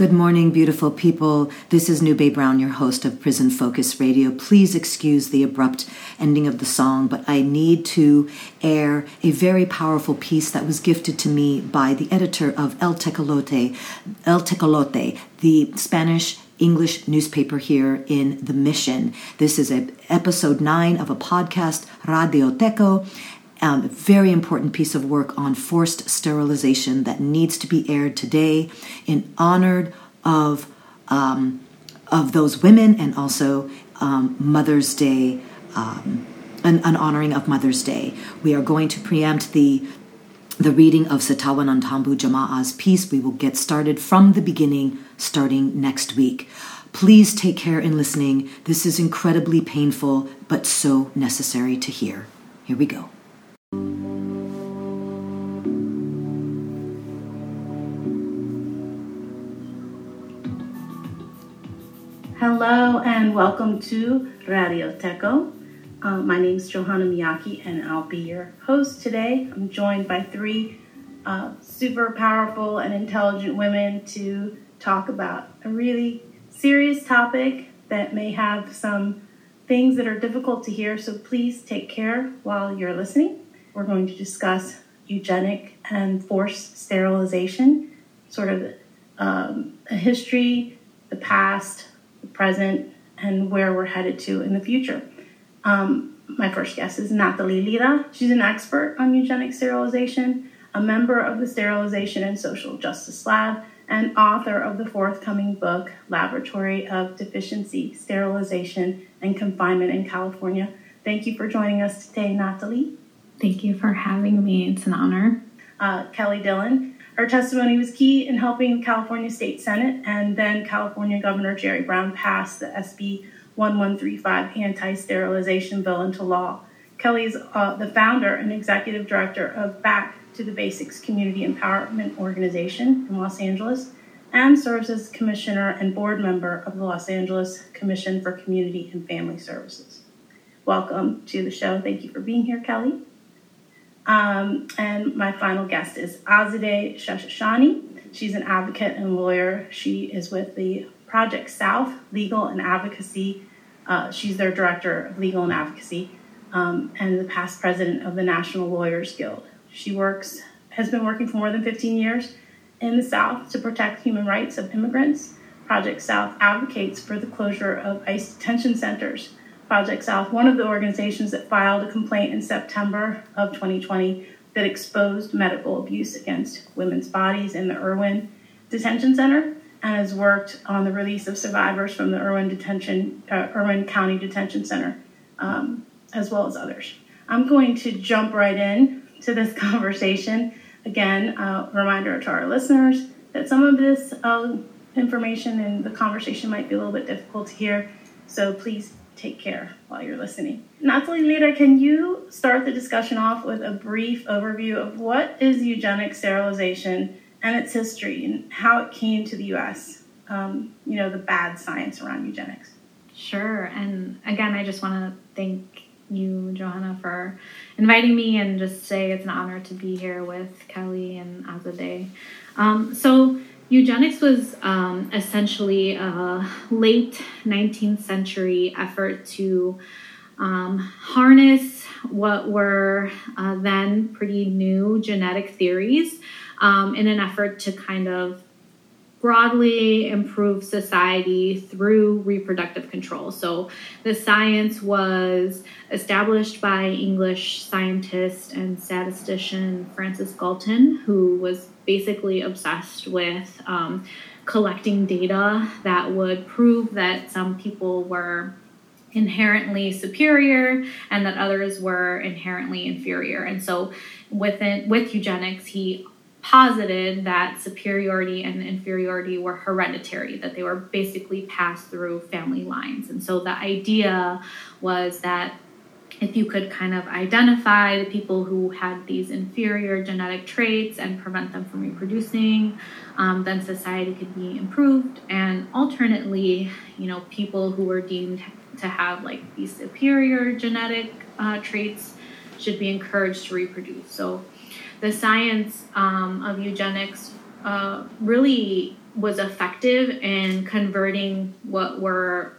Good morning, beautiful people. This is Nube Brown, your host of Prison Focus Radio. Please excuse the abrupt ending of the song, but I need to air a very powerful piece that was gifted to me by the editor of El Tecolote, El Tecolote, the Spanish English newspaper here in the Mission. This is a episode nine of a podcast, Radio Teco, um, very important piece of work on forced sterilization that needs to be aired today in honor of um, of those women and also um, Mother's Day, um, an, an, honoring of Mother's Day. We are going to preempt the the reading of Sethawa Nontambu Jama'a's piece. We will get started from the beginning, starting next week. Please take care in listening. This is incredibly painful, but so necessary to hear. Here we go. Hello and welcome to Radio Teco. Uh, my name is Johanna Miyake and I'll be your host today. I'm joined by three uh, super powerful and intelligent women to talk about a really serious topic that may have some things that are difficult to hear, so please take care while you're listening. We're going to discuss eugenic and forced sterilization, sort of um, a history, the past, the present, and where we're headed to in the future. Um, my first guest is Natalie Lira. She's an expert on eugenic sterilization, a member of the Sterilization and Social Justice Lab, and author of the forthcoming book, Laboratory of Deficiency, Sterilization, and Confinement in California. Thank you for joining us today, Natalie. Thank you for having me. It's an honor. Uh, Kelli Dillon. Her testimony was key in helping California State Senate and then California Governor Jerry Brown pass the SB 1135 anti sterilization bill into law. Kelli is uh, the founder and executive director of Back to the Basics Community Empowerment Organization in Los Angeles and serves as commissioner and board member of the Los Angeles Commission for Community and Family Services. Welcome to the show. Thank you for being here, Kelli. Um, and my final guest is Azadeh Shahshahani. She's an advocate and lawyer. She is with the Project South Legal and Advocacy. Uh, she's their director of legal and advocacy um, and the past president of the National Lawyers Guild. She works has been working for more than 15 years in the South to protect human rights of immigrants. Project South advocates for the closure of ICE detention centers Project South, one of the organizations that filed a complaint in September of 2020 that exposed medical abuse against women's bodies in the Irwin Detention Center and has worked on the release of survivors from the Irwin Detention, uh, Irwin County Detention Center, um, as well as others. I'm going to jump right in to this conversation. Again, uh, reminder to our listeners that some of this uh, information and the conversation might be a little bit difficult to hear, so please take care while you're listening. Natalie Lira, can you start the discussion off with a brief overview of what is eugenic sterilization and its history and how it came to the U.S.? Um, you know, the bad science around eugenics. Sure. And again, I just want to thank you, Johanna, for inviting me and just say it's an honor to be here with Kelli and Azadeh. Um, so, Eugenics was um, essentially a late 19th century effort to um, harness what were uh, then pretty new genetic theories um, in an effort to kind of broadly improve society through reproductive control. So, the science was established by English scientist and statistician Francis Galton, who was basically obsessed with um, collecting data that would prove that some people were inherently superior and that others were inherently inferior. And so within with eugenics, he posited that superiority and inferiority were hereditary, that they were basically passed through family lines. And so the idea was that if you could kind of identify the people who had these inferior genetic traits and prevent them from reproducing, um, then society could be improved. And alternately, you know, people who were deemed to have like these superior genetic uh, traits should be encouraged to reproduce. So the science um, of eugenics uh, really was effective in converting what were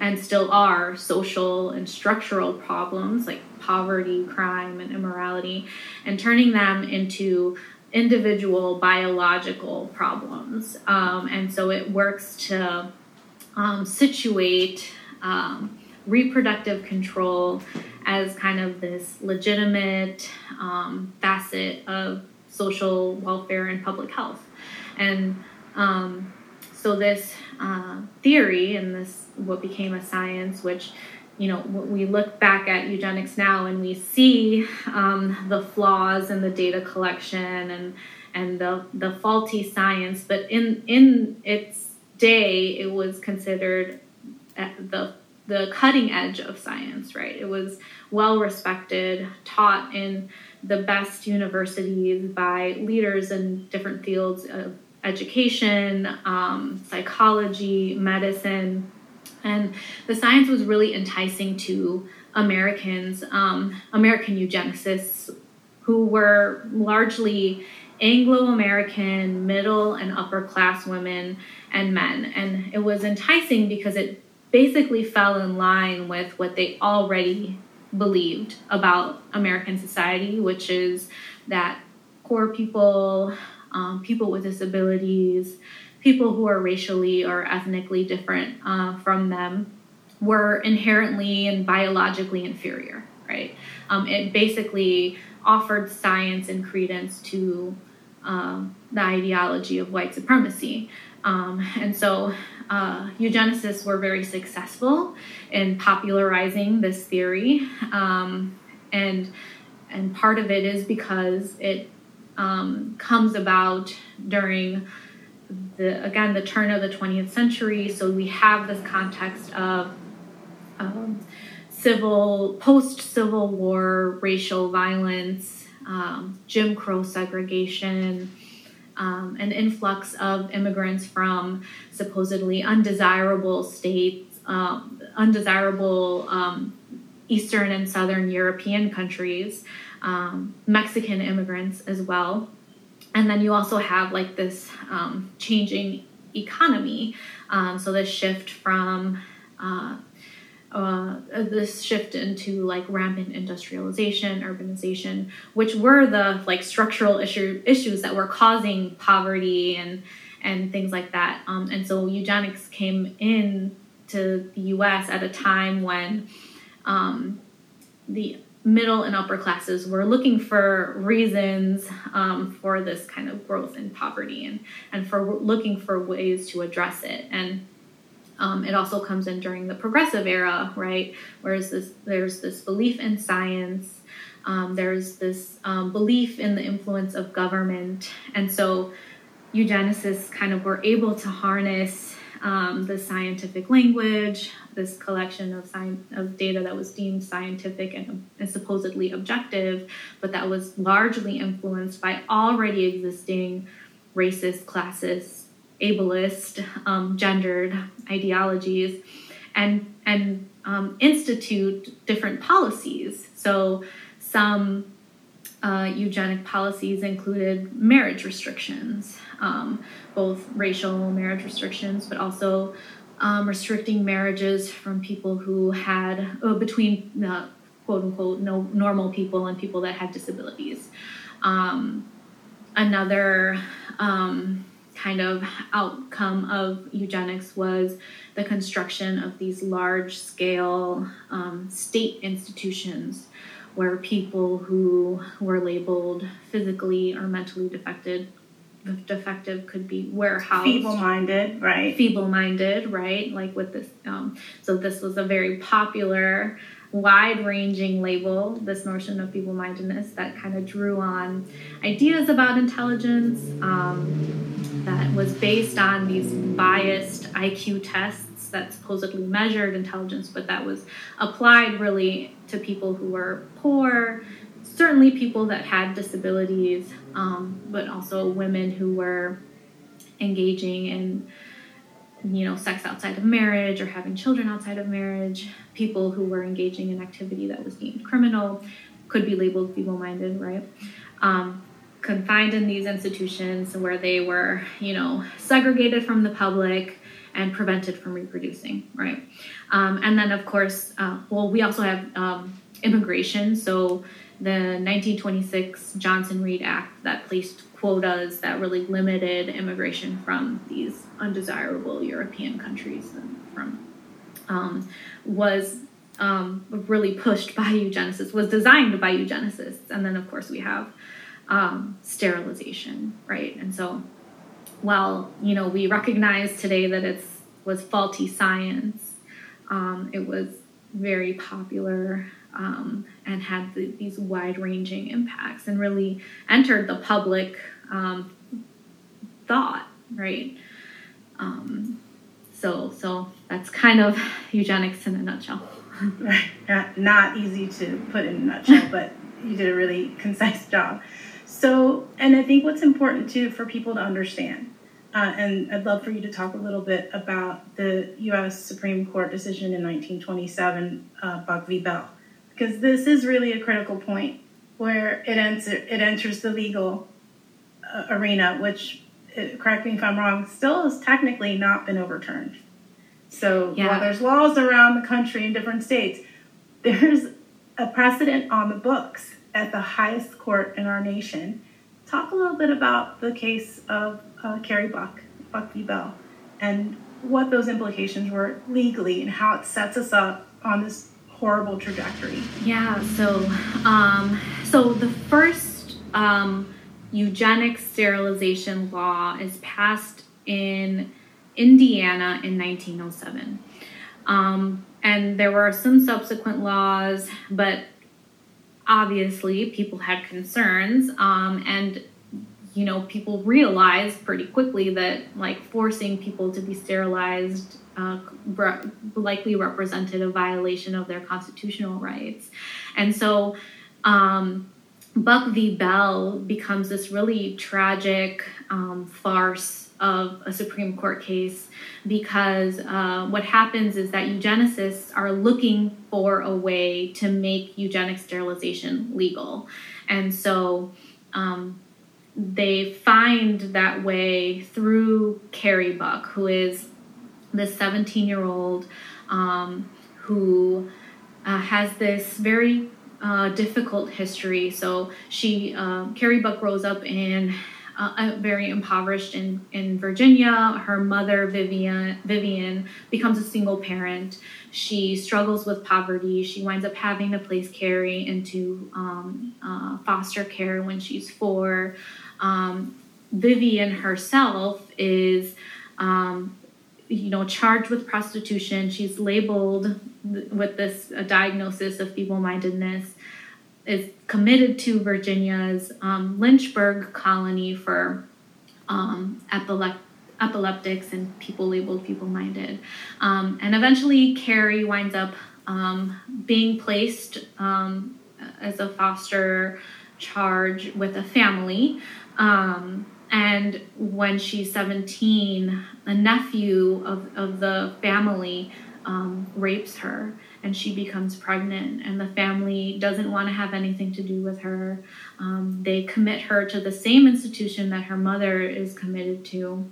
and still are social and structural problems like poverty, crime, and immorality, and turning them into individual biological problems. Um, and so it works to um, situate um, reproductive control as kind of this legitimate um, facet of social welfare and public health. And um, so this uh, theory and this what became a science, which you know we look back at eugenics now and we see um, the flaws in the data collection and and the the faulty science, but in in its day it was considered the the cutting edge of science, right? It was well respected, taught in the best universities by leaders in different fields of education, um, psychology, medicine. And the science was really enticing to Americans, um, American eugenicists, who were largely Anglo American, middle and upper class women and men. And it was enticing because it basically fell in line with what they already believed about American society, which is that poor people, um, people with disabilities, people who are racially or ethnically different uh, from them were inherently and biologically inferior, right? Um, it basically offered science and credence to um, the ideology of white supremacy. Um, and so uh, eugenicists were very successful in popularizing this theory, um, and and part of it is because it um, comes about during the again the turn of the 20th century. So we have this context of um, civil post Civil War racial violence, um, Jim Crow segregation um, an influx of immigrants from supposedly undesirable states, um, undesirable um, Eastern and Southern European countries, um, Mexican immigrants as well. And then you also have like this um, changing economy. Um, so this shift from uh, uh, this shift into like rampant industrialization, urbanization, which were the like structural issue, issues that were causing poverty and and things like that. Um, and so eugenics came in to the U.S. at a time when um, the middle and upper classes were looking for reasons um, for this kind of growth in poverty and and for looking for ways to address it and um, it also comes in during the progressive era, right? Whereas this, there's this belief in science, um, there's this um, belief in the influence of government, and so eugenicists kind of were able to harness um, the scientific language, this collection of of data that was deemed scientific and, and supposedly objective, but that was largely influenced by already existing racist, classist ableist, um, gendered ideologies, and and um, institute different policies. So some uh, eugenic policies included marriage restrictions, um, both racial marriage restrictions, but also um, restricting marriages from people who had uh, between uh, quote unquote no normal people and people that had disabilities. Um, another um, kind of outcome of eugenics was the construction of these large scale um, state institutions where people who were labeled physically or mentally defected defective could be warehoused. Feeble-minded right? Feeble-minded right? Like with this um, so this was a very popular wide-ranging label this notion of feeble-mindedness that kind of drew on ideas about intelligence um, that was based on these biased iq tests that supposedly measured intelligence but that was applied really to people who were poor certainly people that had disabilities, um, but also women who were engaging in you know sex outside of marriage or having children outside of marriage. People who were engaging in activity that was deemed criminal. Could be labeled feeble-minded right? Um, confined in these institutions where they were you know segregated from the public and prevented from reproducing right? Um, and then of course uh, well we also have um, immigration. So the 1926 Johnson Reed Act that placed quotas that really limited immigration from these undesirable European countries from um, was um, really pushed by eugenicists, was designed by eugenicists, and then of course we have um, sterilization, right? And so, while you know we recognize today that it's was faulty science, um, it was very popular um, and had the, these wide ranging impacts and really entered the public um, thought, right? Um, so, so that's kind of eugenics in a nutshell. Not, not easy to put in a nutshell, but you did a really concise job. So, and I think what's important too for people to understand, uh, and I'd love for you to talk a little bit about the U.S. Supreme Court decision in 1927, uh, Buck v. Bell because this is really a critical point where it, it enters the legal uh, arena, which, uh, correct me if I'm wrong, still has technically not been overturned. So yeah. while there's laws around the country in different states, there's a precedent on the books at the highest court in our nation. Talk a little bit about the case of uh, Carrie Buck, Buck v. Bell, and what those implications were legally and how it sets us up on this horrible trajectory. Yeah. So, um, so the first um, eugenic sterilization law is passed in Indiana in 1907. Um, and there were some subsequent laws, but obviously people had concerns. Um, and you know, people realized pretty quickly that like forcing people to be sterilized uh, likely represented a violation of their constitutional rights. And so um, Buck v. Bell becomes this really tragic um, farce of a Supreme Court case because uh, what happens is that eugenicists are looking for a way to make eugenic sterilization legal. And so um, they find that way through Carrie Buck, who is this 17 year old um, who uh, has this very uh, difficult history. So she, um, Carrie Buck, grows up in uh, very impoverished in, in Virginia. Her mother, Vivian, Vivian, becomes a single parent. She struggles with poverty. She winds up having to place Carrie into um, uh, foster care when she's four. Um, Vivian herself is um, you know, charged with prostitution. She's labeled with this diagnosis of feeble-mindedness. Is committed to Virginia's um, Lynchburg colony for um, epileptics and people labeled feeble-minded. Um, and eventually, Carrie winds up um, being placed um, as a foster charge with a family. Um, and when she's 17, a nephew of, of the family um, rapes her and she becomes pregnant. And the family doesn't want to have anything to do with her. Um, they commit her to the same institution that her mother is committed to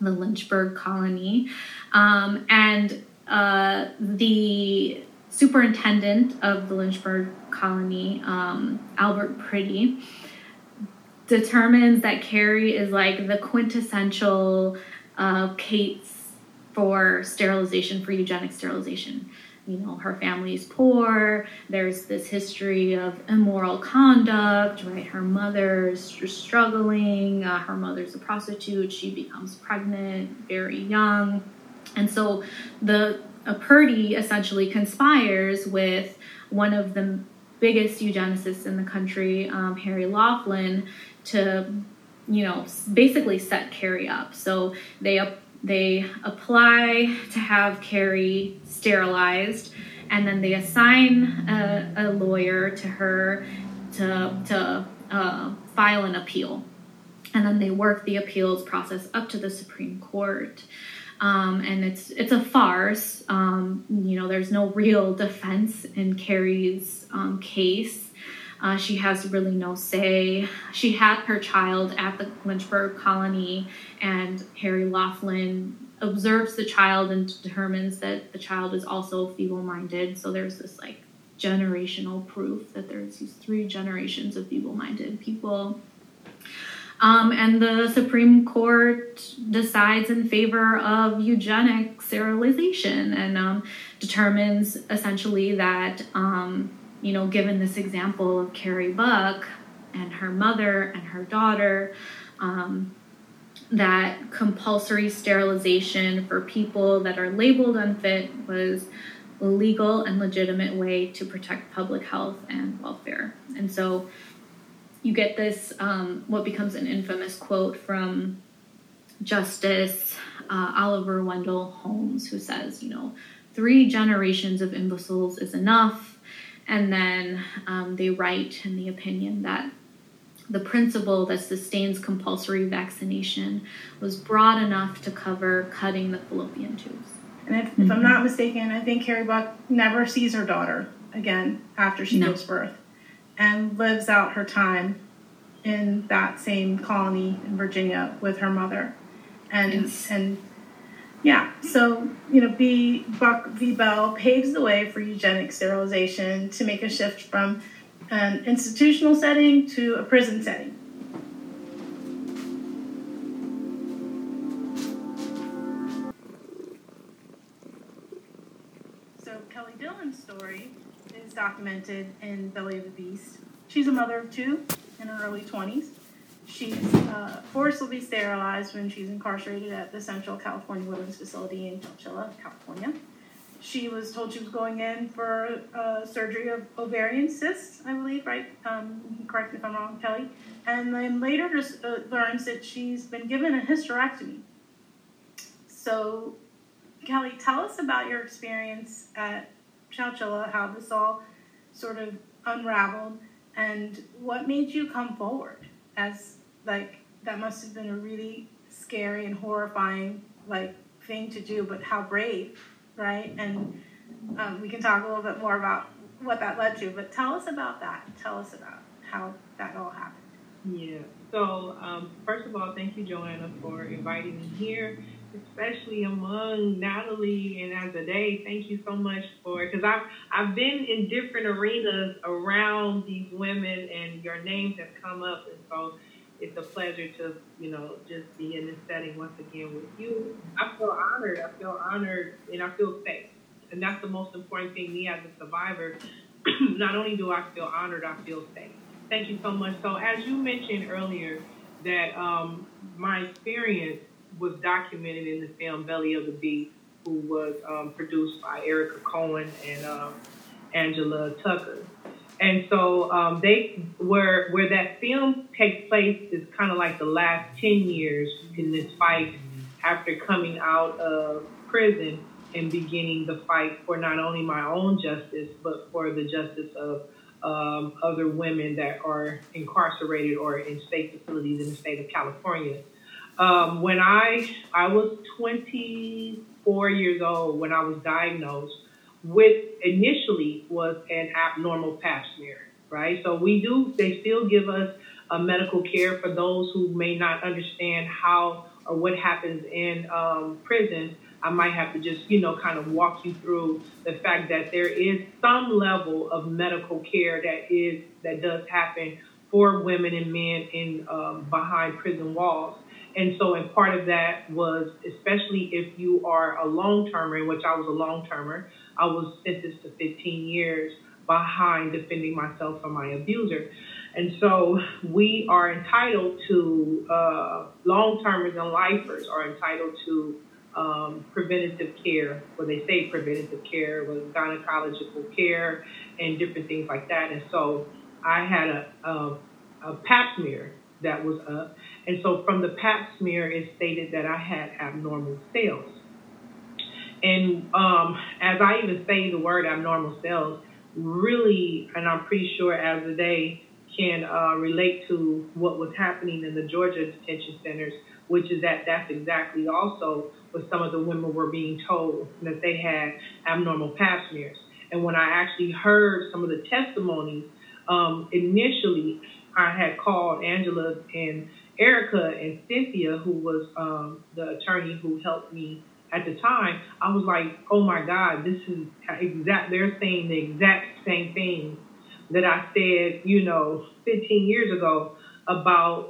the lynchburg colony. Um, and uh, the superintendent of the lynchburg colony um, albert priddy determines that Carrie is like the quintessential uh, case for sterilization, for eugenic sterilization. You know, her family's poor. There's this history of immoral conduct, right? Her mother's struggling. Uh, her mother's a prostitute. She becomes pregnant very young. And so the uh, Priddy essentially conspires with one of the biggest eugenicists in the country, um, Harry Laughlin, to you know basically set Carrie up. So they they apply to have Carrie sterilized, and then they assign a, a lawyer to her to to uh, file an appeal, and then they work the appeals process up to the Supreme Court. Um, and it's it's a farce. Um, you know, there's no real defense in Carrie's um, case. Uh, she has really no say. She had her child at the Lynchburg colony, and Harry Laughlin observes the child and determines that the child is also feeble minded. So there's this like generational proof that there's these three generations of feeble minded people. Um, and the Supreme Court decides in favor of eugenic sterilization and um, determines essentially that um, you know, given this example of Carrie Buck and her mother and her daughter, um, that compulsory sterilization for people that are labeled unfit was a legal and legitimate way to protect public health and welfare. And so you get this, um, what becomes an infamous quote from Justice uh, Oliver Wendell Holmes, who says, you know, three generations of imbeciles is enough and then um, they write in the opinion that the principle that sustains compulsory vaccination was broad enough to cover cutting the fallopian tubes. And if, mm-hmm. if I'm not mistaken, I think Carrie Buck never sees her daughter again after she no. gives birth and lives out her time in that same colony in Virginia with her mother. And yes. and yeah, so you know, B Buck v. Bell paves the way for eugenic sterilization to make a shift from an institutional setting to a prison setting. Documented in Belly of the Beast. She's a mother of two in her early 20s. She's uh, forcibly sterilized when she's incarcerated at the Central California Women's Facility in Chowchilla, California. She was told she was going in for uh, surgery of ovarian cysts, I believe, right? Um, correct me if I'm wrong, Kelli. And then later just uh, learns that she's been given a hysterectomy. So, Kelli, tell us about your experience at Chowchilla, how this all sort of unraveled, and what made you come forward as like that must have been a really scary and horrifying like thing to do, but how brave, right? And um, we can talk a little bit more about what that led to. But tell us about that. Tell us about how that all happened. Yeah. So um, first of all, thank you, Joanna, for inviting me here, especially among Natalie and Azadeh. Thank you so much for because I've I've been in different arenas around these women, and your names have come up, and so it's a pleasure to, you know, just be in this setting once again with you. I feel honored. I feel honored and I feel safe. And that's the most important thing, me as a survivor. Not only do I feel honored, I feel safe. Thank you so much. So, as you mentioned earlier, that um, my experience was documented in the film Belly of the Beast, who was um, produced by Erika Cohn and uh, Angela Tucker. And so um, they where where that film takes place is kind of like the last ten years in this fight after coming out of prison and beginning the fight for not only my own justice but for the justice of um, other women that are incarcerated or in state facilities in the state of California. Um, when I I was 24 years old when I was diagnosed with initially was an abnormal pap smear, right? So we do, they still give us a medical care for those who may not understand how or what happens in um, prison. I might have to just, you know, kind of walk you through the fact that there is some level of medical care that is that does happen for women and men in um, behind prison walls. And so, and part of that was, especially if you are a long termer, in which I was a long termer, I was sentenced to 15 years behind defending myself from my abuser. And so we are entitled to, uh, long termers and lifers are entitled to um, preventative care, where they say preventative care, with gynecological care and different things like that. And so I had a, a, a pap smear that was up. And so from the pap smear, it stated that I had abnormal cells. And um, as I even say the word abnormal cells, really, and I'm pretty sure Azadeh, can uh, relate to what was happening in the Georgia detention centers, which is that that's exactly also what some of the women were being told that they had abnormal pap smears. And when I actually heard some of the testimonies, um, initially I had called Angela and Erika and Cynthia, who was um, the attorney who helped me at the time. I was like, oh my God, this is exact. They're saying the exact same thing that I said, you know, 15 years ago about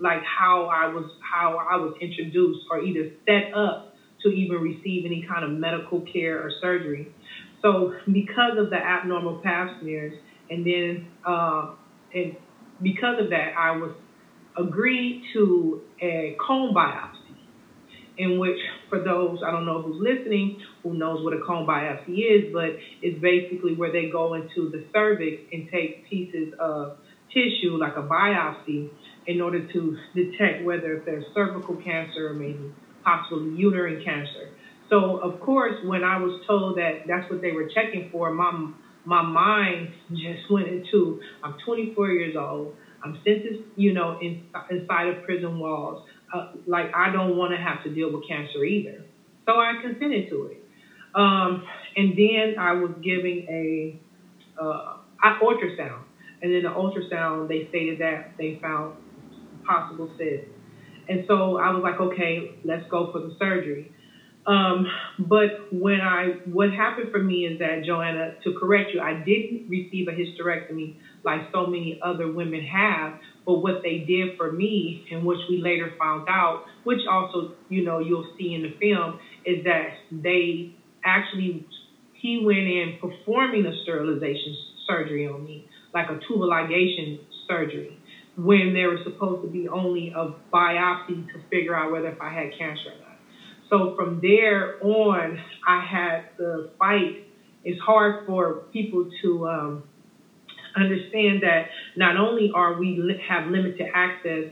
like how I was how I was introduced or either set up to even receive any kind of medical care or surgery. So because of the abnormal pap smears, and then uh, and because of that, I was agreed to a cone biopsy in which, for those, I don't know who's listening, who knows what a cone biopsy is, but it's basically where they go into the cervix and take pieces of tissue, like a biopsy, in order to detect whether if there's cervical cancer or maybe possibly uterine cancer. So, of course, when I was told that that's what they were checking for, my my mind just went into I'm 24 years old. I'm sentenced, you know, in, inside of prison walls uh, like I don't want to have to deal with cancer either. So I consented to it. Um, and then I was giving a uh, ultrasound, and in the ultrasound they stated that they found possible cyst. And so I was like, okay, let's go for the surgery. Um, but when I, what happened for me is that Joanna, to correct you, I didn't receive a hysterectomy like so many other women have. But what they did for me, and which we later found out, which also, you know, you'll see in the film, is that they actually, he went in performing a sterilization surgery on me, like a tubal ligation surgery, when there was supposed to be only a biopsy to figure out whether if I had cancer or not. So from there on, I had the fight. It's hard for people to um, understand that not only are we have limited access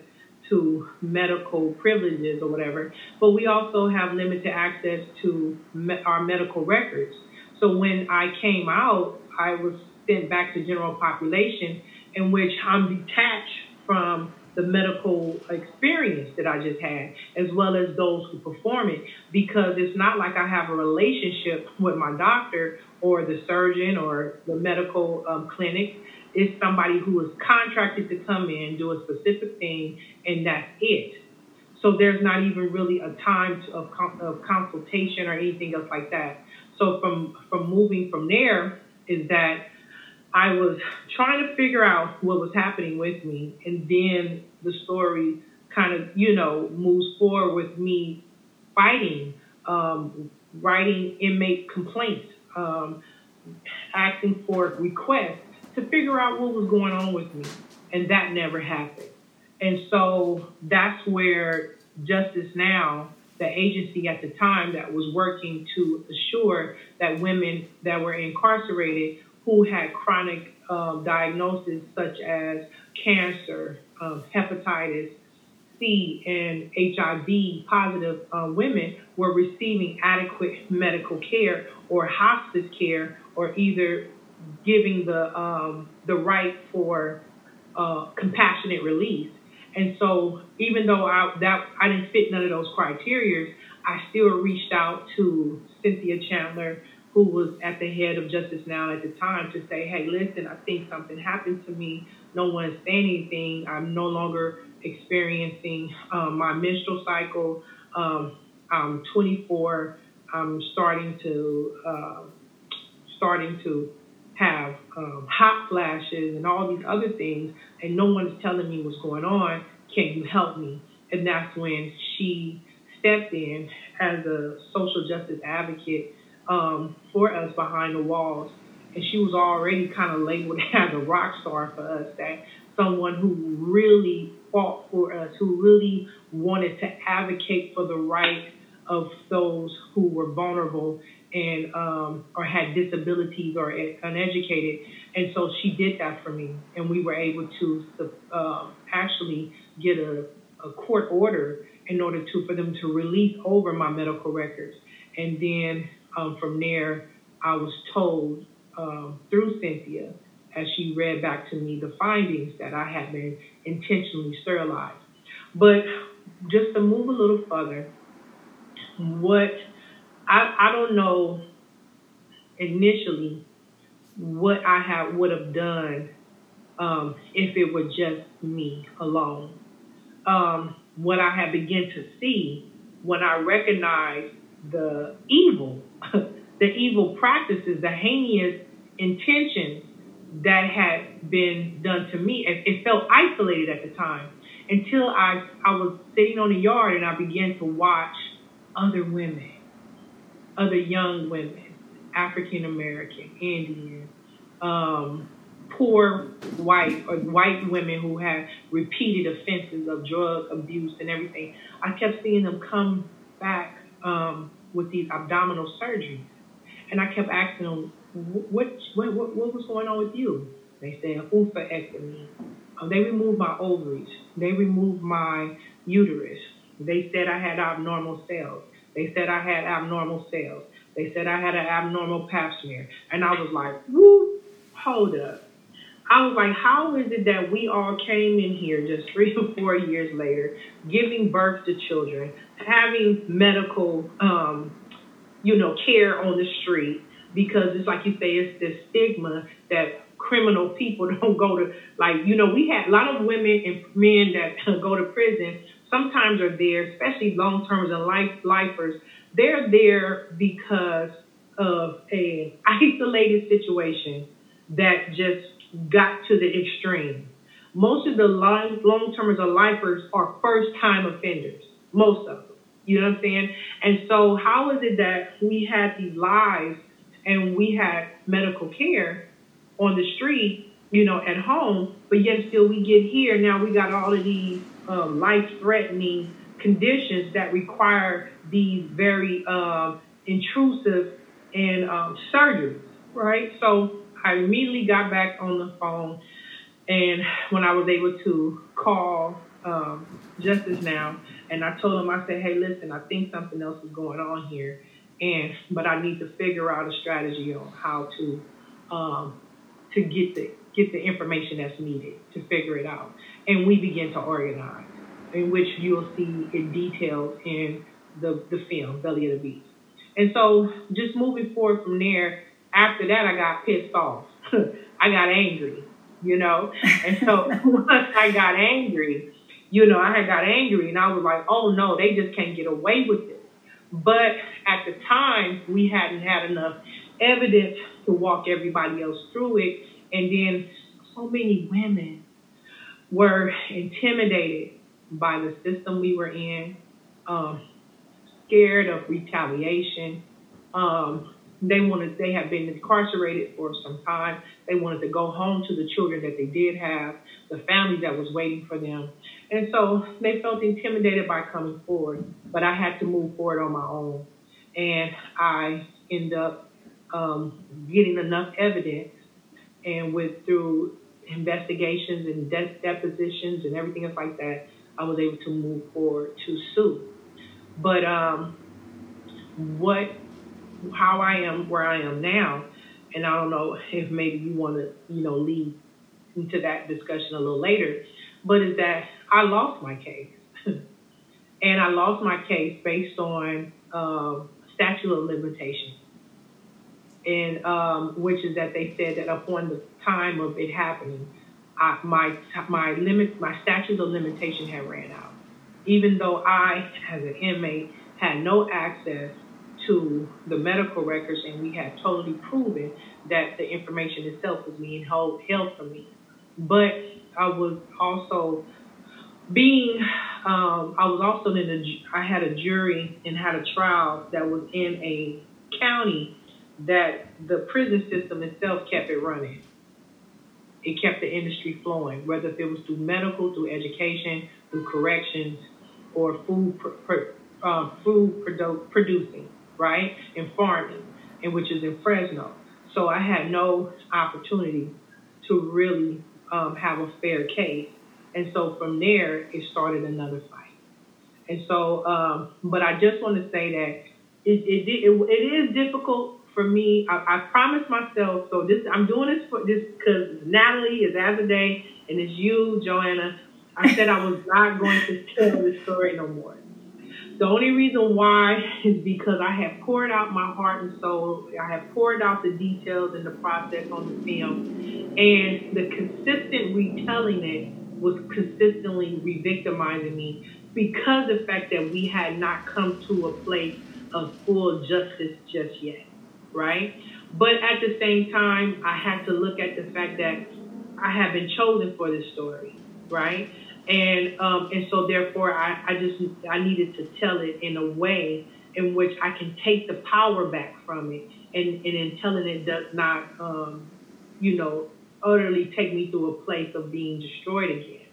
to medical privileges or whatever, but we also have limited access to me- our medical records. So when I came out, I was sent back to general population, in which I'm detached from the medical experience that I just had, as well as those who perform it, because it's not like I have a relationship with my doctor or the surgeon or the medical um, clinic is somebody who is contracted to come in, do a specific thing, and that's it. So there's not even really a time to, of, of consultation or anything else like that. So from from moving from there is that I was trying to figure out what was happening with me, and then the story kind of you know moves forward with me fighting, um, writing inmate complaints, um, asking for requests to figure out what was going on with me. And that never happened. And so that's where Justice Now, the agency at the time that was working to assure that women that were incarcerated who had chronic um, diagnoses such as cancer, um, hepatitis C, and HIV positive uh, women were receiving adequate medical care or hospice care or either giving the um, the right for uh, compassionate release. And so, even though I that I didn't fit none of those criteria, I still reached out to Cynthia Chandler, who was at the head of Justice Now at the time, to say, "Hey, listen, I think something happened to me. No one is saying anything. I'm no longer experiencing um, my menstrual cycle. Um, I'm 24. I'm starting to uh, starting to have um, hot flashes and all these other things, and no one's telling me what's going on. Can you help me? And that's when she stepped in as a social justice advocate um, for us behind the walls. And she was already kind of labeled as a rock star for us, that someone who really fought for us, who really wanted to advocate for the right of those who were vulnerable and um, or had disabilities or uneducated. And so she did that for me, and we were able to uh, actually get a, a court order in order to for them to release over my medical records. And then um, from there, I was told um, through Cynthia, as she read back to me the findings that I had been intentionally sterilized. But just to move a little further, what I, I don't know initially what I have would have done um, if it were just me alone. Um, what I had begun to see when I recognized the evil, the evil practices, the heinous intentions that had been done to me. It, it felt isolated at the time until I, I was sitting on the yard and I began to watch other women, other young women, African American, Indian, um, poor white or white women who had repeated offenses of drug abuse and everything. I kept seeing them come back um, with these abdominal surgeries, and I kept asking them, "What what what, what was going on with you?" They said oophorectomy. Um, they removed my ovaries. They removed my uterus. They said I had abnormal cells. They said I had abnormal cells. They said I had an abnormal pap smear. And I was like, whoop, hold up. I was like, how is it that we all came in here just three or four years later, giving birth to children, having medical, um, you know, care on the street? Because it's like you say, it's this stigma that criminal people don't go to, like, you know, we had a lot of women and men that go to prison sometimes are there, especially long termers and life lifers. They're there because of a isolated situation that just got to the extreme. Most of the long termers or lifers are first time offenders. Most of them. You know what I'm saying? And so, how is it that we had these lives and we had medical care on the street, you know, at home, but yet still we get here now we got all of these um, life-threatening conditions that require these very uh, intrusive and um, surgeries, right? So I immediately got back on the phone, and when I was able to call um, Justice Now, and I told him, I said, "Hey, listen, I think something else is going on here, and but I need to figure out a strategy on how to um, to get the get the information that's needed to figure it out." and we begin to organize, in which you'll see it detailed in the, the film, Belly of the Beast. And so just moving forward from there, after that, I got pissed off. I got angry, you know? And so once I got angry, you know, I had got angry and I was like, oh no, they just can't get away with this. But at the time, we hadn't had enough evidence to walk everybody else through it. And then so many women were intimidated by the system we were in, um, scared of retaliation. Um, they wanted, they had been incarcerated for some time. They wanted to go home to the children that they did have, the family that was waiting for them. And so they felt intimidated by coming forward, but I had to move forward on my own. And I ended up um, getting enough evidence and with through investigations and de- depositions and everything else like that, I was able to move forward to sue. But um, what, how I am where I am now, and I don't know if maybe you want to, you know, lead into that discussion a little later, but is that I lost my case, and I lost my case based on um, statute of limitations and um, which is that they said that upon the time of it happening, I, my my limit my statute of limitation had ran out, even though I, as an inmate, had no access to the medical records and we had totally proven that the information itself was being held, held from me. But I was also being, um, I was also in a, I had a jury and had a trial that was in a county that the prison system itself kept it running. It kept the industry flowing, whether it was through medical, through education, through corrections, or food uh, food produ- producing, right, and farming, and which is in Fresno. So I had no opportunity to really um, have a fair case, and so from there it started another fight. And so, um, but I just want to say that it, it, it, it is difficult for me. I, I promised myself. So this I'm doing this for this because Natalie is as a day, and it's you, Joanna. I said I was not going to tell this story no more. The only reason why is because I have poured out my heart and soul. I have poured out the details and the process on the film. And the consistent retelling it was consistently re-victimizing me because the fact that we had not come to a place of full justice just yet, right? But at the same time, I had to look at the fact that I have been chosen for this story, right? and um, and so therefore I, I just I needed to tell it in a way in which I can take the power back from it, and and in telling it does not um, you know utterly take me through a place of being destroyed again.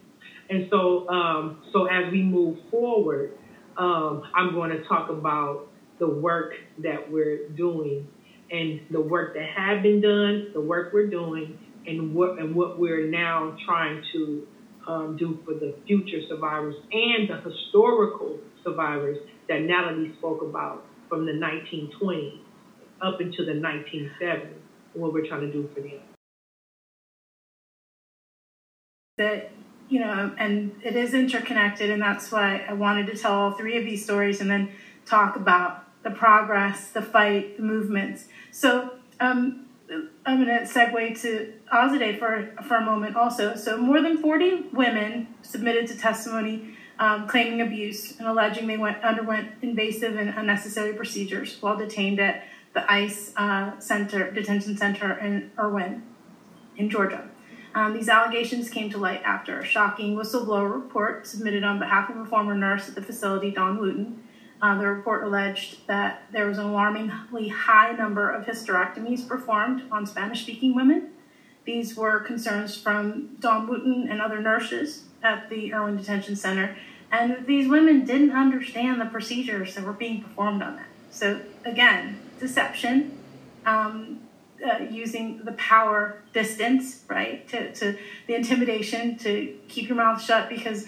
And so um, so as we move forward, um, I'm going to talk about the work that we're doing and the work that have been done, the work we're doing, and what and what we're now trying to um, do for the future survivors and the historical survivors that Natalie spoke about from the 1920s up into the 1970s, what we're trying to do for them. That, you know, and it is interconnected, and that's why I wanted to tell all three of these stories and then talk about the progress, the fight, the movements. So, um, I'm going to segue to Azadeh for, for a moment also. So, more than 40 women submitted to testimony um, claiming abuse and alleging they went, underwent invasive and unnecessary procedures while detained at the ICE uh, center, detention center in Irwin, in Georgia. Um, these allegations came to light after a shocking whistleblower report submitted on behalf of a former nurse at the facility, Dawn Wooten, uh, the report alleged that there was an alarmingly high number of hysterectomies performed on Spanish speaking women. These were concerns from Dawn Wooten and other nurses at the Irwin Detention Center, and these women didn't understand the procedures that were being performed on them. So, again, deception, um, uh, using the power distance, right, to, to the intimidation to keep your mouth shut because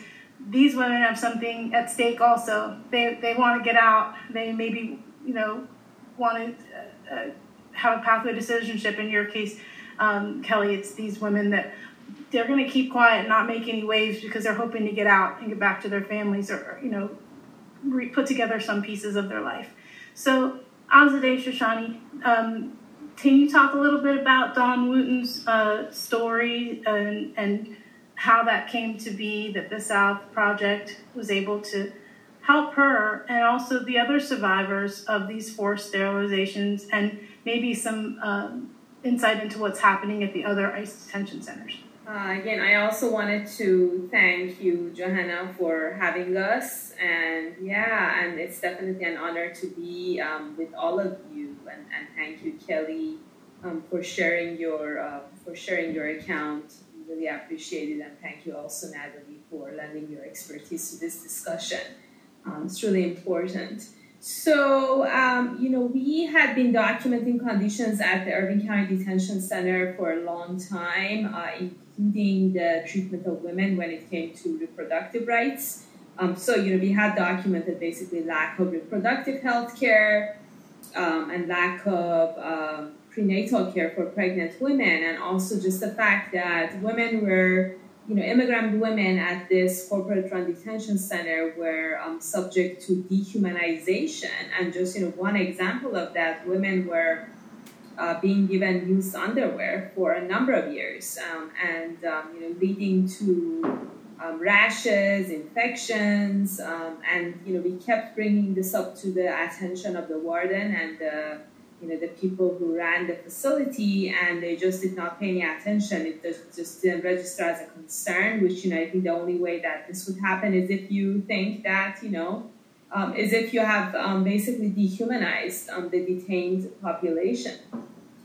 these women have something at stake also. They, they want to get out. They maybe, you know, want to uh, uh, have a pathway to citizenship. In your case, um, Kelli, it's these women that they're going to keep quiet and not make any waves because they're hoping to get out and get back to their families or, you know, re- put together some pieces of their life. So, Azadeh Shahshahani, um, can you talk a little bit about Dawn Wooten's uh, story and, and how that came to be that the South Project was able to help her and also the other survivors of these forced sterilizations and maybe some um, insight into what's happening at the other ICE detention centers. Uh, again, I also wanted to thank you, Johanna, for having us. And yeah, and it's definitely an honor to be um, with all of you. And, and thank you, Kelli, um, for sharing your uh, for sharing your account really appreciate it. And thank you also, Natalie, for lending your expertise to this discussion. Um, it's really important. So, um, you know, we had been documenting conditions at the Irwin County Detention Center for a long time, uh, including the treatment of women when it came to reproductive rights. Um, so, you know, we had documented basically lack of reproductive health care um, and lack of um, prenatal care for pregnant women, and also just the fact that women were, you know, immigrant women at this corporate run detention center were um, subject to dehumanization. And just, you know, one example of that, women were uh, being given used underwear for a number of years, um, and, um, you know, leading to um, rashes, infections, um, and you know we kept bringing this up to the attention of the warden and the you know the people who ran the facility, and they just did not pay any attention. It just, just didn't register as a concern. Which you know I think the only way that this would happen is if you think that you know um, is if you have um, basically dehumanized um, the detained population.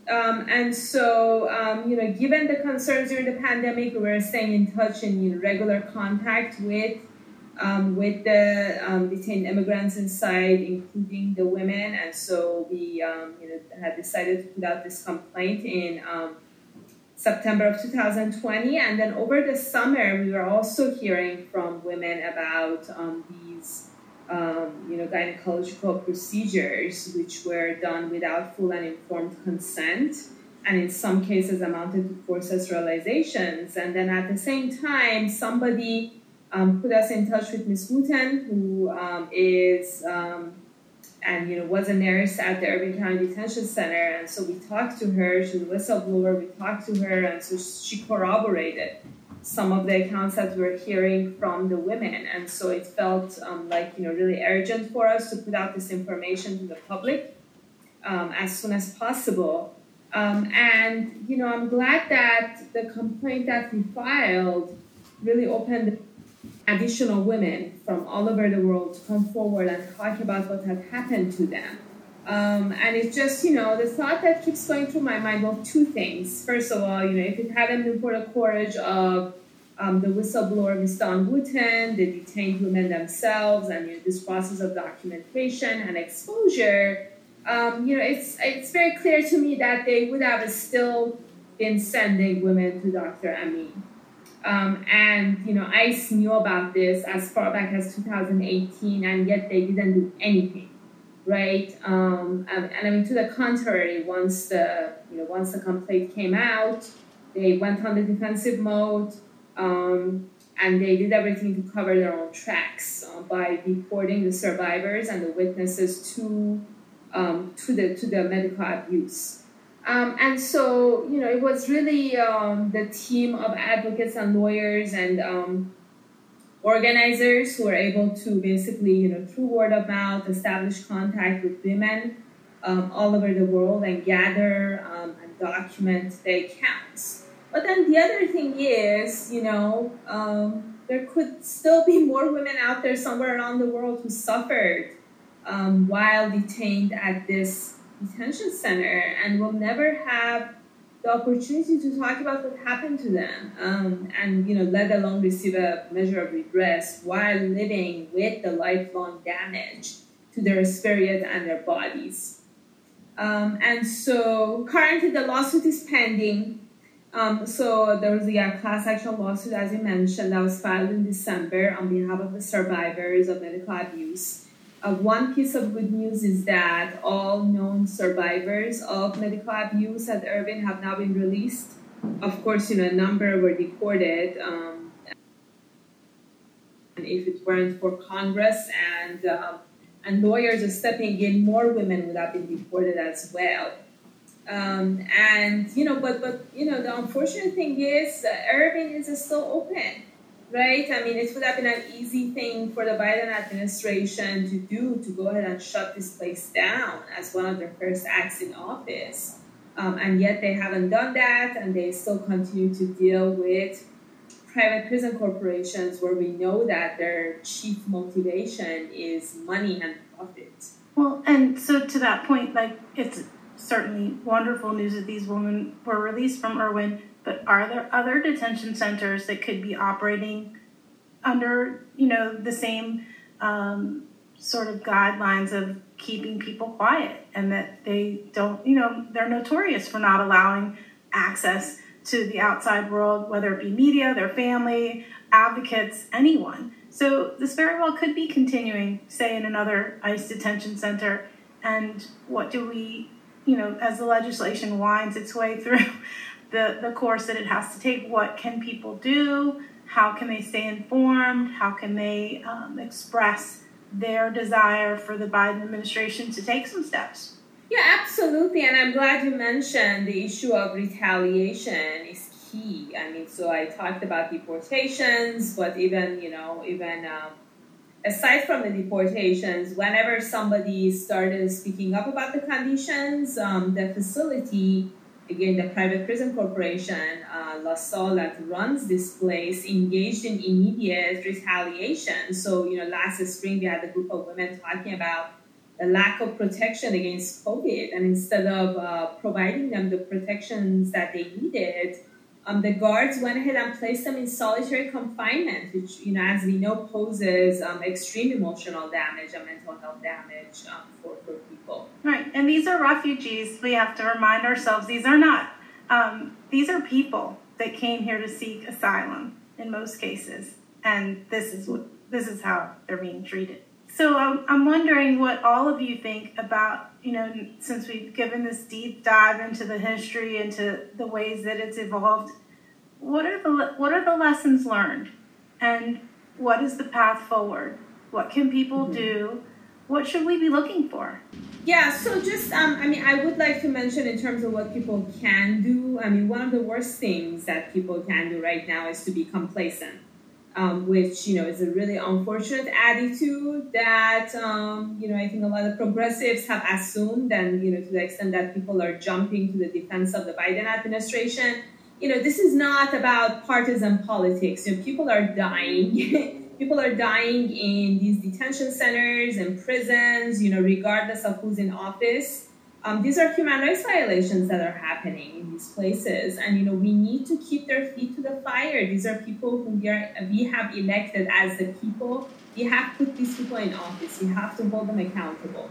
Um, and so, um, you know, given the concerns during the pandemic, we were staying in touch and in regular contact with um, with the detained immigrants inside, including the women. And so we, you know, had decided to put out this complaint in September of 2020. And then over the summer, we were also hearing from women about these um, you know, gynecological procedures which were done without full and informed consent, and in some cases amounted to forced sterilizations. And then at the same time, somebody um, put us in touch with Miss Wooten, who um, is um, and you know was a nurse at the Irwin County Detention Center. And so we talked to her. She's a whistleblower. We talked to her, and so she corroborated some of the accounts that we're hearing from the women. And so it felt um, like, you know, really urgent for us to put out this information to the public um, as soon as possible. Um, and, you know, I'm glad that the complaint that we filed really opened additional women from all over the world to come forward and talk about what had happened to them. Um, and it's just, you know, the thought that keeps going through my mind, well, two things. First of all, you know, if it hadn't been for the courage of um, the whistleblower, Ms. Dawn Wooten, the detained women themselves, and you know, this process of documentation and exposure, um, you know, it's, it's very clear to me that they would have still been sending women to Dr. Amin. Um, and, you know, ICE knew about this as far back as 2018, and yet they didn't do anything right? Um, and, and, I mean, to the contrary, once the you know once the complaint came out, they went on the defensive mode, um, and they did everything to cover their own tracks uh, by deporting the survivors and the witnesses to um, to the to the medical abuse. Um, and so, you know, it was really um, the team of advocates and lawyers and um, organizers who are able to basically, you know, through word of mouth, establish contact with women um, all over the world and gather um, and document their accounts. But then the other thing is, you know, um, there could still be more women out there somewhere around the world who suffered while detained at this detention center and will never have the opportunity to talk about what happened to them um, and you know let alone receive a measure of redress while living with the lifelong damage to their spirit and their bodies. Um, and so currently the lawsuit is pending. Um, so there was a yeah, class action lawsuit as you mentioned that was filed in december on behalf of the survivors of medical abuse uh, one piece of good news is that all known survivors of medical abuse at Irwin have now been released. Of course, you know, a number were deported. Um, and if it weren't for Congress and uh, and lawyers are stepping in, more women would have been deported as well. Um, and you know, but but you know, the unfortunate thing is, uh, Irwin is still open right? I mean, it would have been an easy thing for the Biden administration to do to go ahead and shut this place down as one of their first acts in office. Um, and yet they haven't done that, and they still continue to deal with private prison corporations where we know that their chief motivation is money and profit. Well, and so to that point, like it's certainly wonderful news that these women were released from Irwin but are there other detention centers that could be operating under, you know, the same um, sort of guidelines of keeping people quiet and that they don't, you know, they're notorious for not allowing access to the outside world, whether it be media, their family, advocates, anyone. So this very well could be continuing, say, in another ICE detention center. And what do we, you know, as the legislation winds its way through, the, the course that it has to take. What can people do? How can they stay informed? How can they um, express their desire for the Biden administration to take some steps? Yeah, absolutely. And I'm glad you mentioned the issue of retaliation is key. I mean, so I talked about deportations, but even, you know, even um, aside from the deportations, whenever somebody started speaking up about the conditions, um, the facility, again, the private prison corporation, uh, La Salle, that runs this place, engaged in immediate retaliation. So, you know, last spring we had a group of women talking about the lack of protection against COVID, and instead of uh, providing them the protections that they needed, um, the guards went ahead and placed them in solitary confinement, which, you know, as we know, poses um, extreme emotional damage and mental health damage um, for, for people. Right, and these are refugees. We have to remind ourselves these are not. Um, these are people that came here to seek asylum in most cases, and this is this is how they're being treated. So I'm, I'm wondering what all of you think about, you know, since we've given this deep dive into the history, into the ways that it's evolved, what are the what are the lessons learned, and what is the path forward? What can people mm-hmm. do? What should we be looking for? Yeah, so just, um, I mean, I would like to mention in terms of what people can do. I mean, one of the worst things that people can do right now is to be complacent um, which you know is a really unfortunate attitude that um, you know I think a lot of progressives have assumed, and you know to the extent that people are jumping to the defense of the Biden administration. You know, this is not about partisan politics. You know, people are dying. people are dying in these detention centers and prisons. You know, regardless of who's in office. Um, these are human rights violations that are happening in these places, and you know we need to keep their feet to the fire. These are people who we are we have elected as the people. We have put these people in office. We have to hold them accountable.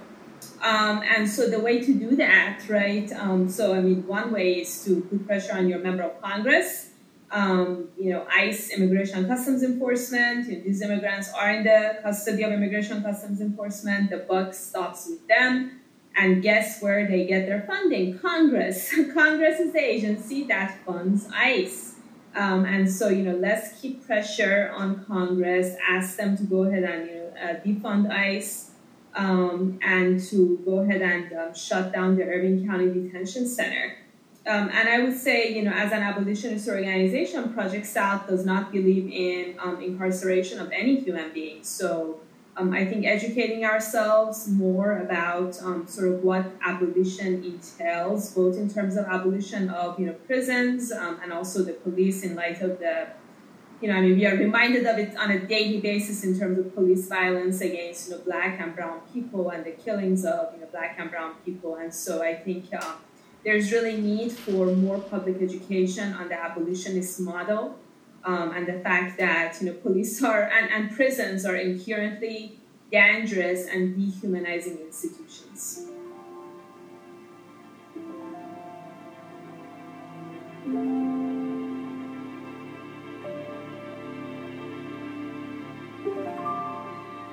Um, and so the way to do that, right? Um, so I mean, one way is to put pressure on your member of Congress. Um, you know, ICE, Immigration and Customs Enforcement. You know, these immigrants are in the custody of Immigration and Customs Enforcement. The buck stops with them and guess where they get their funding? Congress. Congress is the agency that funds ICE. Um, and so, you know, let's keep pressure on Congress, ask them to go ahead and, you know, uh, defund ICE um, and to go ahead and um, shut down the Irwin County Detention Center. Um, and I would say, you know, as an abolitionist organization, Project South does not believe in um, incarceration of any human being. So, um, I think educating ourselves more about um, sort of what abolition entails, both in terms of abolition of you know prisons um, and also the police in light of the, you know, I mean we are reminded of it on a daily basis in terms of police violence against you know black and brown people and the killings of you know black and brown people, and so I think. Uh, there's really need for more public education on the abolitionist model um, and the fact that you know police are and, and prisons are inherently dangerous and dehumanizing institutions.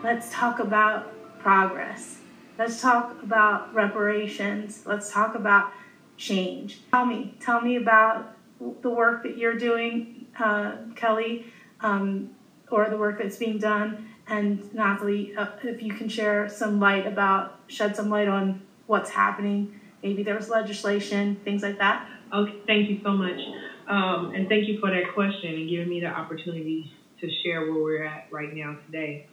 Let's talk about progress. Let's talk about reparations. Let's talk about change. Tell me, tell me about the work that you're doing uh, Kelli, um, or the work that's being done. And Natalie, uh, if you can share some light about, shed some light on what's happening. Maybe there's legislation, things like that. Okay, thank you so much. Um, and thank you for that question and giving me the opportunity to share where we're at right now today.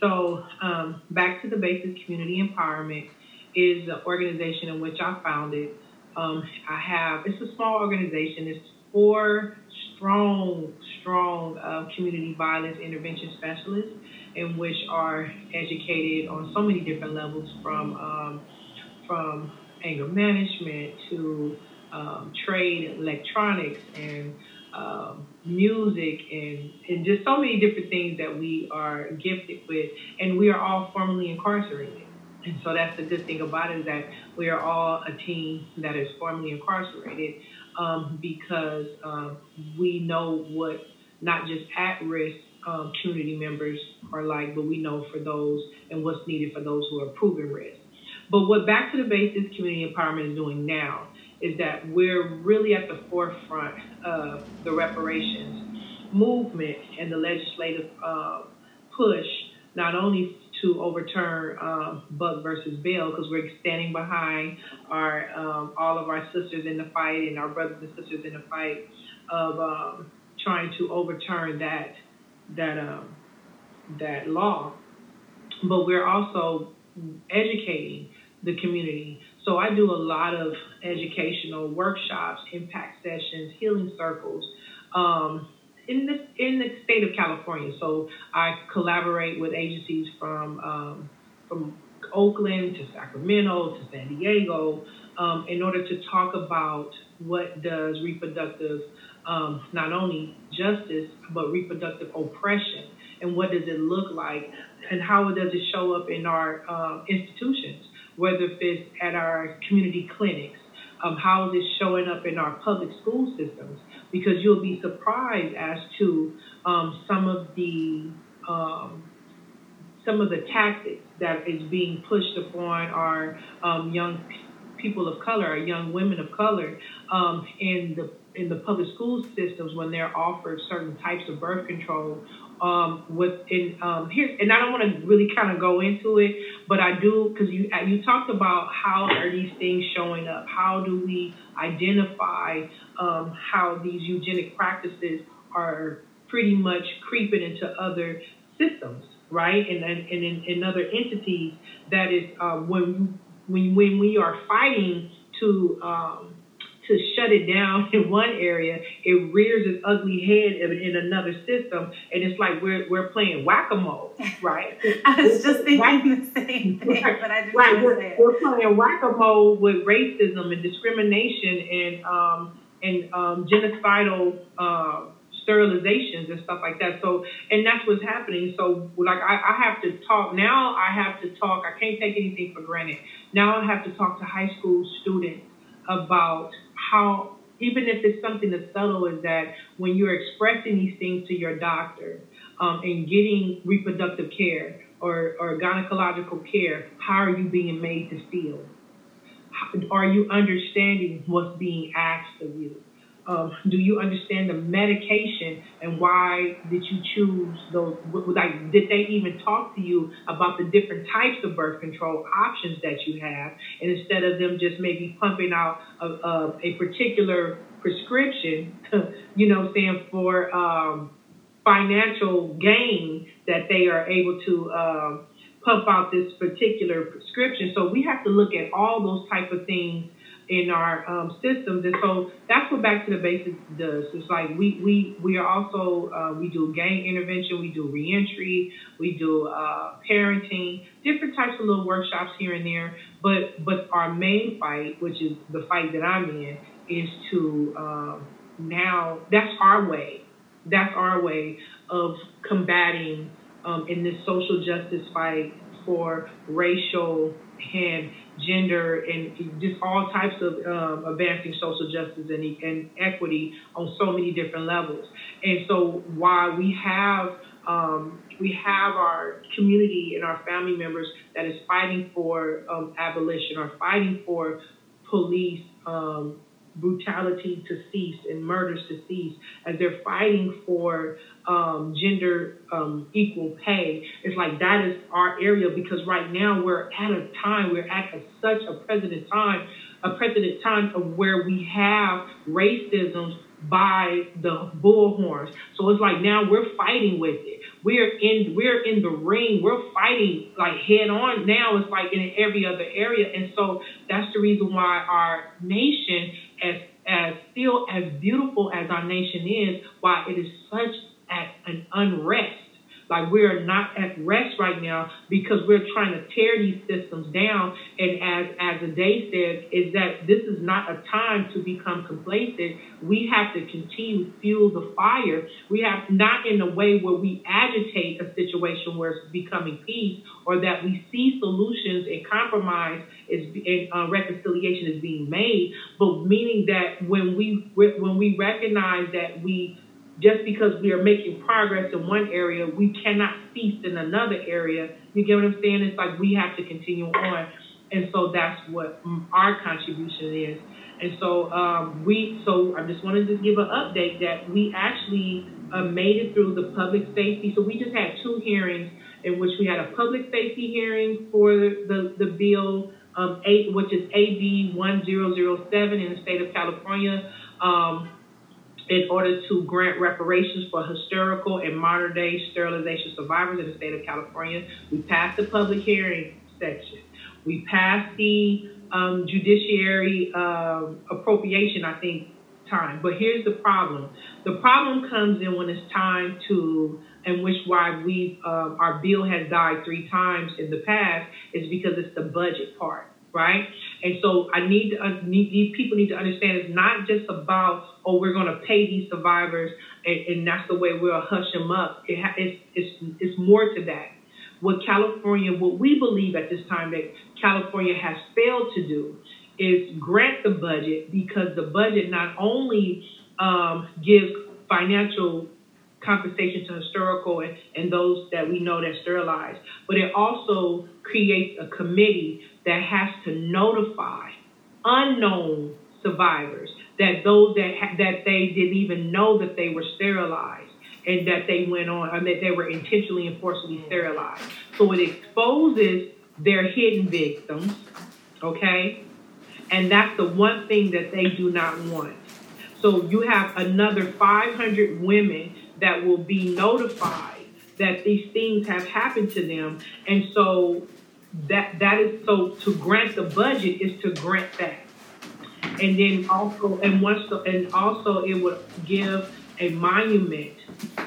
So, um, Back to the Basics Community Empowerment is the organization in which I founded. Um, I have, it's a small organization, it's four strong, strong uh, community violence intervention specialists, in which are educated on so many different levels, from um, from anger management to um, trade, electronics, and um, music, and and just so many different things that we are gifted with, and we are all formerly incarcerated. And so that's the good thing about it is that we are all a team that is formerly incarcerated um, because um, we know what not just at risk um, community members are like, but we know for those and what's needed for those who are proven risk. But what Back to the Basics Community Empowerment is doing now is that we're really at the forefront of the reparations movement and the legislative uh, push, not only to overturn um, Buck versus Bell because we're standing behind our um, all of our sisters in the fight and our brothers and sisters in the fight of um, trying to overturn that that um, that law. But we're also educating the community. So I do a lot of educational workshops, impact sessions, healing circles. Um, in the in the state of California. So I collaborate with agencies from um, from Oakland to Sacramento to San Diego um, in order to talk about what does reproductive um, not only justice but reproductive oppression and what does it look like and how does it show up in our uh, institutions, whether it's at our community clinics, um, how is it showing up in our public school systems because you'll be surprised as to um, some of the um, some of the tactics that is being pushed upon our um, young people of color, our young women of color, um, in the in the public school systems when they're offered certain types of birth control um, within um, here, and I don't want to really kind of go into it, but I do because you you talked about how are these things showing up? How do we identify um, how these eugenic practices are pretty much creeping into other systems, right? And and, and in, in other entities that is uh, when when when we are fighting to um, to shut it down in one area, it rears its ugly head in, another system, and it's like we're we're playing whack a mole, right? I was just thinking the same thing, but I didn't right. we're, we're playing whack a mole with racism and discrimination and um, and um, genocidal. Uh, sterilizations and stuff like that. So, and that's what's happening. So, like, I, I have to talk now. I have to talk. I can't take anything for granted. Now, I have to talk to high school students about how even if it's something as subtle as that, when you're expressing these things to your doctor um, and getting reproductive care or, or gynecological care, how are you being made to feel? Are you understanding what's being asked of you? Um, do you understand the medication and why did you choose those? Like, did they even talk to you about the different types of birth control options that you have? And instead of them just maybe pumping out a, a, a particular prescription, you know, saying for um, financial gain that they are able to um, pump out this particular prescription. So we have to look at all those type of things in our um, systems. And so that's what Back to the Basics does. It's like we we we are also uh, we do gang intervention, we do reentry, we do uh, parenting, different types of little workshops here and there. But but our main fight, which is the fight that I'm in, is to um, now that's our way. That's our way of combating um, in this social justice fight for racial and gender and just all types of um, advancing social justice and, and equity on so many different levels. And so while we have um, we have our community and our family members that is fighting for um, abolition or fighting for police um, brutality to cease and murders to cease, as they're fighting for um, gender um, equal pay. It's like that is our area because right now we're at a time, we're at a, such a precedent time, a precedent time of where we have racism by the bullhorns. So it's like now we're fighting with it. We're in we're in the ring. We're fighting like head on now. It's like in every other area. And so that's the reason why our nation as as still as beautiful as our nation is, why it is such an unrest. Like we are not at rest right now because we're trying to tear these systems down. And as as Ade said, is that this is not a time to become complacent. We have to continue to fuel the fire. We have not in a way where we agitate a situation where it's becoming peace, or that we see solutions and compromise is and uh, reconciliation is being made, but meaning that when we when we recognize that we just because we are making progress in one area, we cannot cease in another area. You get what I'm saying? It's like we have to continue on. And so that's what our contribution is. And so um, we, so I just wanted to give an update that we actually uh, made it through the public safety. So we just had two hearings in which we had a public safety hearing for the, the bill, um, eight, which is AB 1007 in the state of California. Um, in order to grant reparations for historical and modern day sterilization survivors in the state of California. We passed the public hearing section. We passed the um, judiciary uh, appropriation, I think, time. But here's the problem. The problem comes in when it's time to, and which why we uh, our bill has died three times in the past, is because it's the budget part right? And so I need, to, need these people need to understand it's not just about oh we're going to pay these survivors and, and, that's the way we'll hush them up. It ha- it's, it's it's more to that. What California, what we believe at this time that California has failed to do is grant the budget because the budget not only um, gives financial compensation to historical and, and those that we know that sterilized, but it also creates a committee that has to notify unknown survivors that those that ha- that they didn't even know that they were sterilized and that they went on and that they were intentionally and forcibly sterilized. So it exposes their hidden victims, okay? And that's the one thing that they do not want. So you have another 500 women that will be notified that these things have happened to them. And so that that is so to grant the budget is to grant that. And then also and once the, and also it would give a monument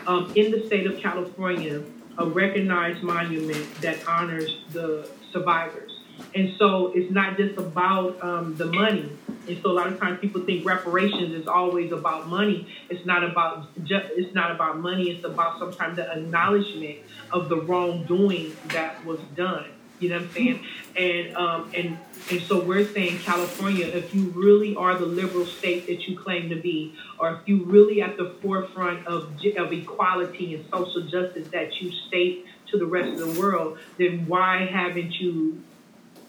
um, in the state of California, a recognized monument that honors the survivors. And so it's not just about um, the money. And so a lot of times people think reparations is always about money. It's not about just, it's not about money. It's about sometimes the acknowledgement of the wrongdoing that was done. You know what I'm saying? And um, and and so we're saying California, if you really are the liberal state that you claim to be, or if you really at the forefront of of equality and social justice that you state to the rest of the world, then why haven't you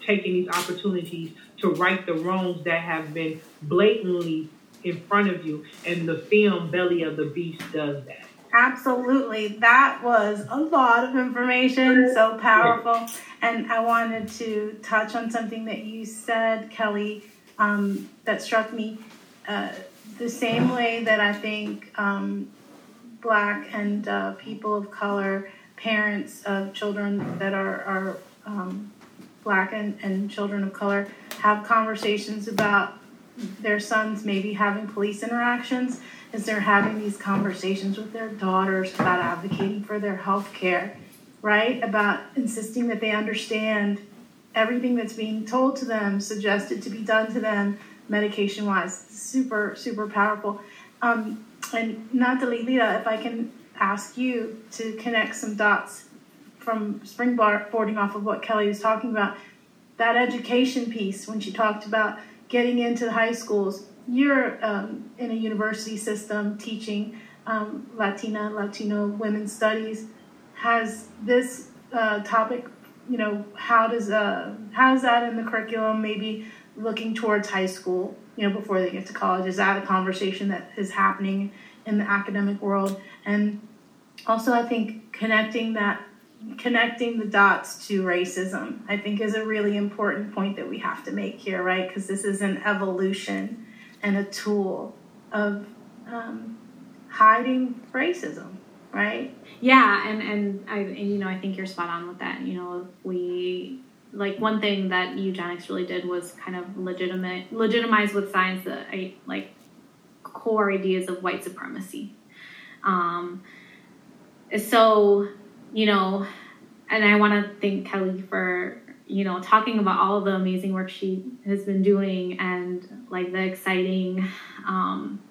taken these opportunities to right the wrongs that have been blatantly in front of you? And the film Belly of the Beast does that. Absolutely. That was a lot of information, so powerful. And I wanted to touch on something that you said, Kelli, um, that struck me. Uh, the same way that I think um, Black and uh, people of color, parents of children that are, are um, Black and, and children of color, have conversations about their sons maybe having police interactions is they're having these conversations with their daughters about advocating for their health care, right? About insisting that they understand everything that's being told to them, suggested to be done to them, medication wise. Super, super powerful. Um, and Natalita, if I can ask you to connect some dots from springboarding off of what Kelli was talking about, that education piece when she talked about getting into the high schools, you're um, in a university system teaching um, Latina, Latino women's studies. Has this uh, topic, you know, how does uh, how is that in the curriculum? Maybe looking towards high school, you know, before they get to college. Is that a conversation that is happening in the academic world? And also, I think connecting that connecting the dots to racism, I think, is a really important point that we have to make here, right? Because this is an evolution and a tool of um, hiding racism, right? Yeah, and and I and, you know I think you're spot on with that. You know, we like one thing that eugenics really did was kind of legitimate legitimize with science the like core ideas of white supremacy. Um, so you know, and I want to thank Kelli for you know, talking about all the amazing work she has been doing and like the exciting um,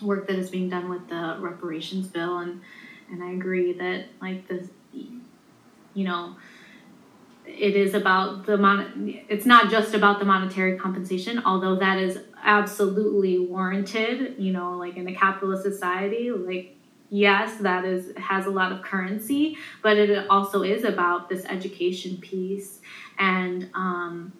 work that is being done with the reparations bill. And, and I agree that like the, you know, it is about the mon- it's not just about the monetary compensation although that is absolutely warranted you know like in a capitalist society like yes that is has a lot of currency but it also is about this education piece and um,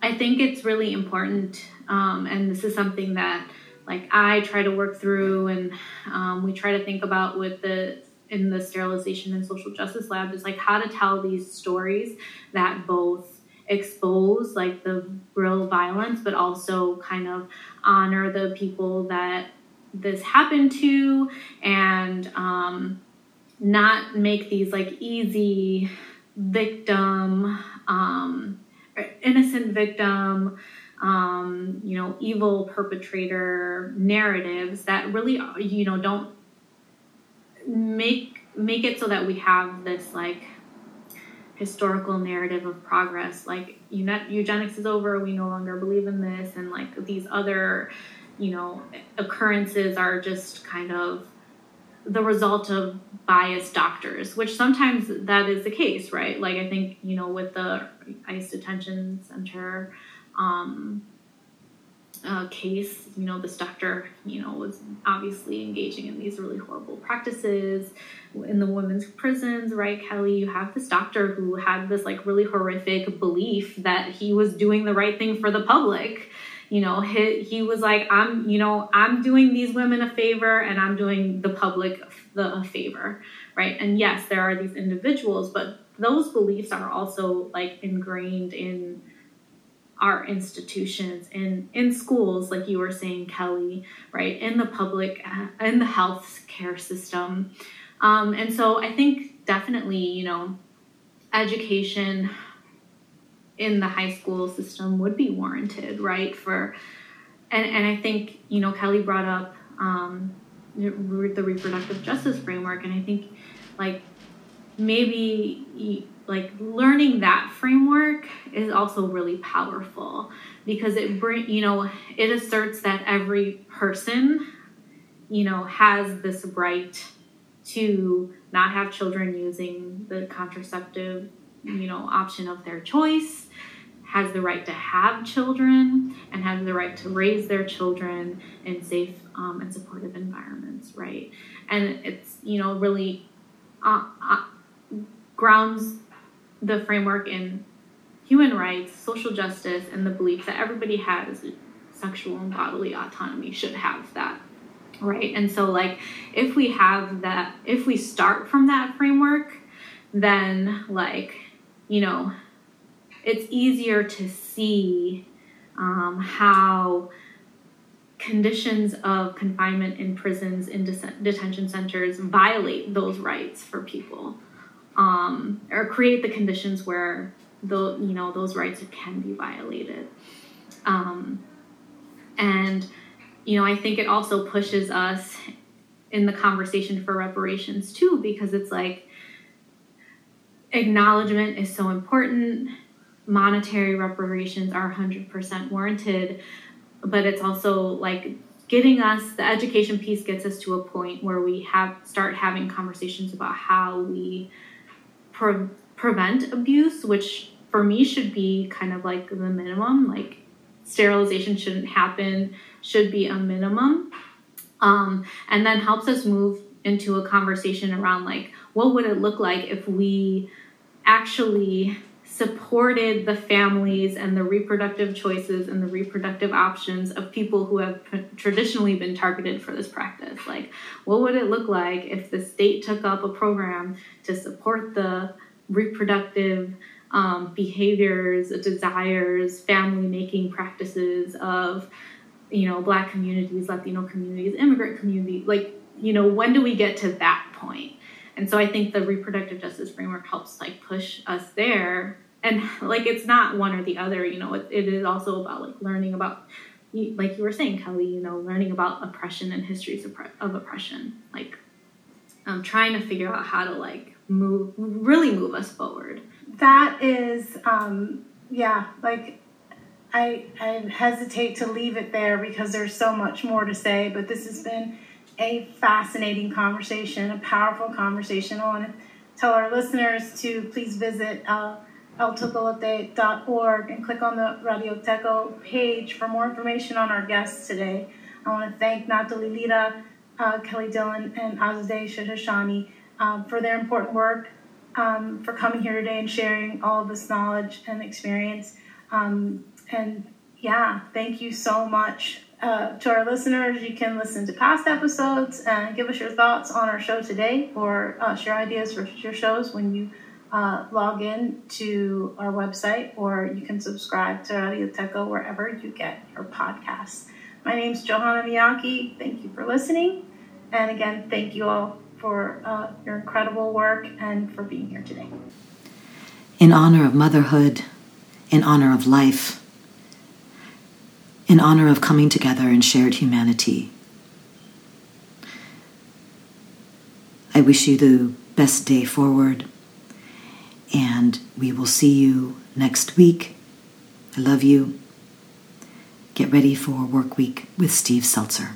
I think it's really important. Um, and this is something that like I try to work through and um, we try to think about with the in the sterilization and social justice lab is like how to tell these stories that both expose like the real violence but also kind of honor the people that this happened to and um, not make these like easy victim um, innocent victim um, you know evil perpetrator narratives that really you know don't make make it so that we have this like historical narrative of progress. Like eugenics is over. We no longer believe in this. And like these other you know occurrences are just kind of the result of biased doctors which sometimes that is the case right like i think you know with the ice detention center um, uh, case, you know, this doctor, you know, was obviously engaging in these really horrible practices in the women's prisons, right? Kelli, you have this doctor who had this like really horrific belief that he was doing the right thing for the public. You know, he, he was like, I'm, you know, I'm doing these women a favor and I'm doing the public the a favor, right? And yes, there are these individuals, but those beliefs are also like ingrained in our institutions in in schools like you were saying kelli right in the public uh, in the health care system um, and so i think definitely you know education in the high school system would be warranted right for and and i think you know kelli brought up um, the reproductive justice framework and i think like maybe like learning that framework is also really powerful because it bring you know it asserts that every person you know has this right to not have children using the contraceptive you know option of their choice has the right to have children and has the right to raise their children in safe um, and supportive environments right and it's you know really uh, uh, grounds the framework in human rights, social justice, and the belief that everybody has sexual and bodily autonomy should have that. Right. And so, like, if we have that, if we start from that framework, then, like, you know, it's easier to see um, how conditions of confinement in prisons, in detention centers violate those rights for people um, or create the conditions where the you know those rights can be violated. Um, and you know, I think it also pushes us in the conversation for reparations too, because it's like acknowledgement is so important. Monetary reparations are 100% warranted, but it's also like getting us the education piece gets us to a point where we have start having conversations about how we pre- prevent abuse, which for me should be kind of like the minimum. Like sterilization shouldn't happen, should be a minimum. Um, and then helps us move into a conversation around like what would it look like if we actually supported the families and the reproductive choices and the reproductive options of people who have traditionally been targeted for this practice. Like, what would it look like if the state took up a program to support the reproductive um, behaviors, desires, family making practices of, you know, Black communities, Latino communities, immigrant communities? Like, you know, when do we get to that point? And so I think the reproductive justice framework helps like push us there. And like it's not one or the other you know it, it is also about like learning about like you were saying kelli you know learning about oppression and histories of, oppression. Like um, trying to figure out how to like move really move us forward. That is um yeah like i i hesitate to leave it there because there's so much more to say but this has been a fascinating conversation a powerful conversation i want to tell our listeners to please visit uh, eltecolote.org and click on the Radio Teca page for more information on our guests today. I want to thank Natalie Lira, uh, Kelli Dillon, and Azadeh Shahshahani um, for their important work, um, for coming here today and sharing all of this knowledge and experience. Um, and yeah, thank you so much, uh, to our listeners, you can listen to past episodes and give us your thoughts on our show today or uh, share ideas for future shows when you uh, log in to our website or you can subscribe to Radioteca wherever you get your podcasts. My name is Johanna Miyake. Thank you for listening. And again, thank you all for uh, your incredible work and for being here today. In honor of motherhood, in honor of life, in honor of coming together in shared humanity. I wish you the best day forward, and we will see you next week. I love you. Get ready for work week with Steve Zeltzer.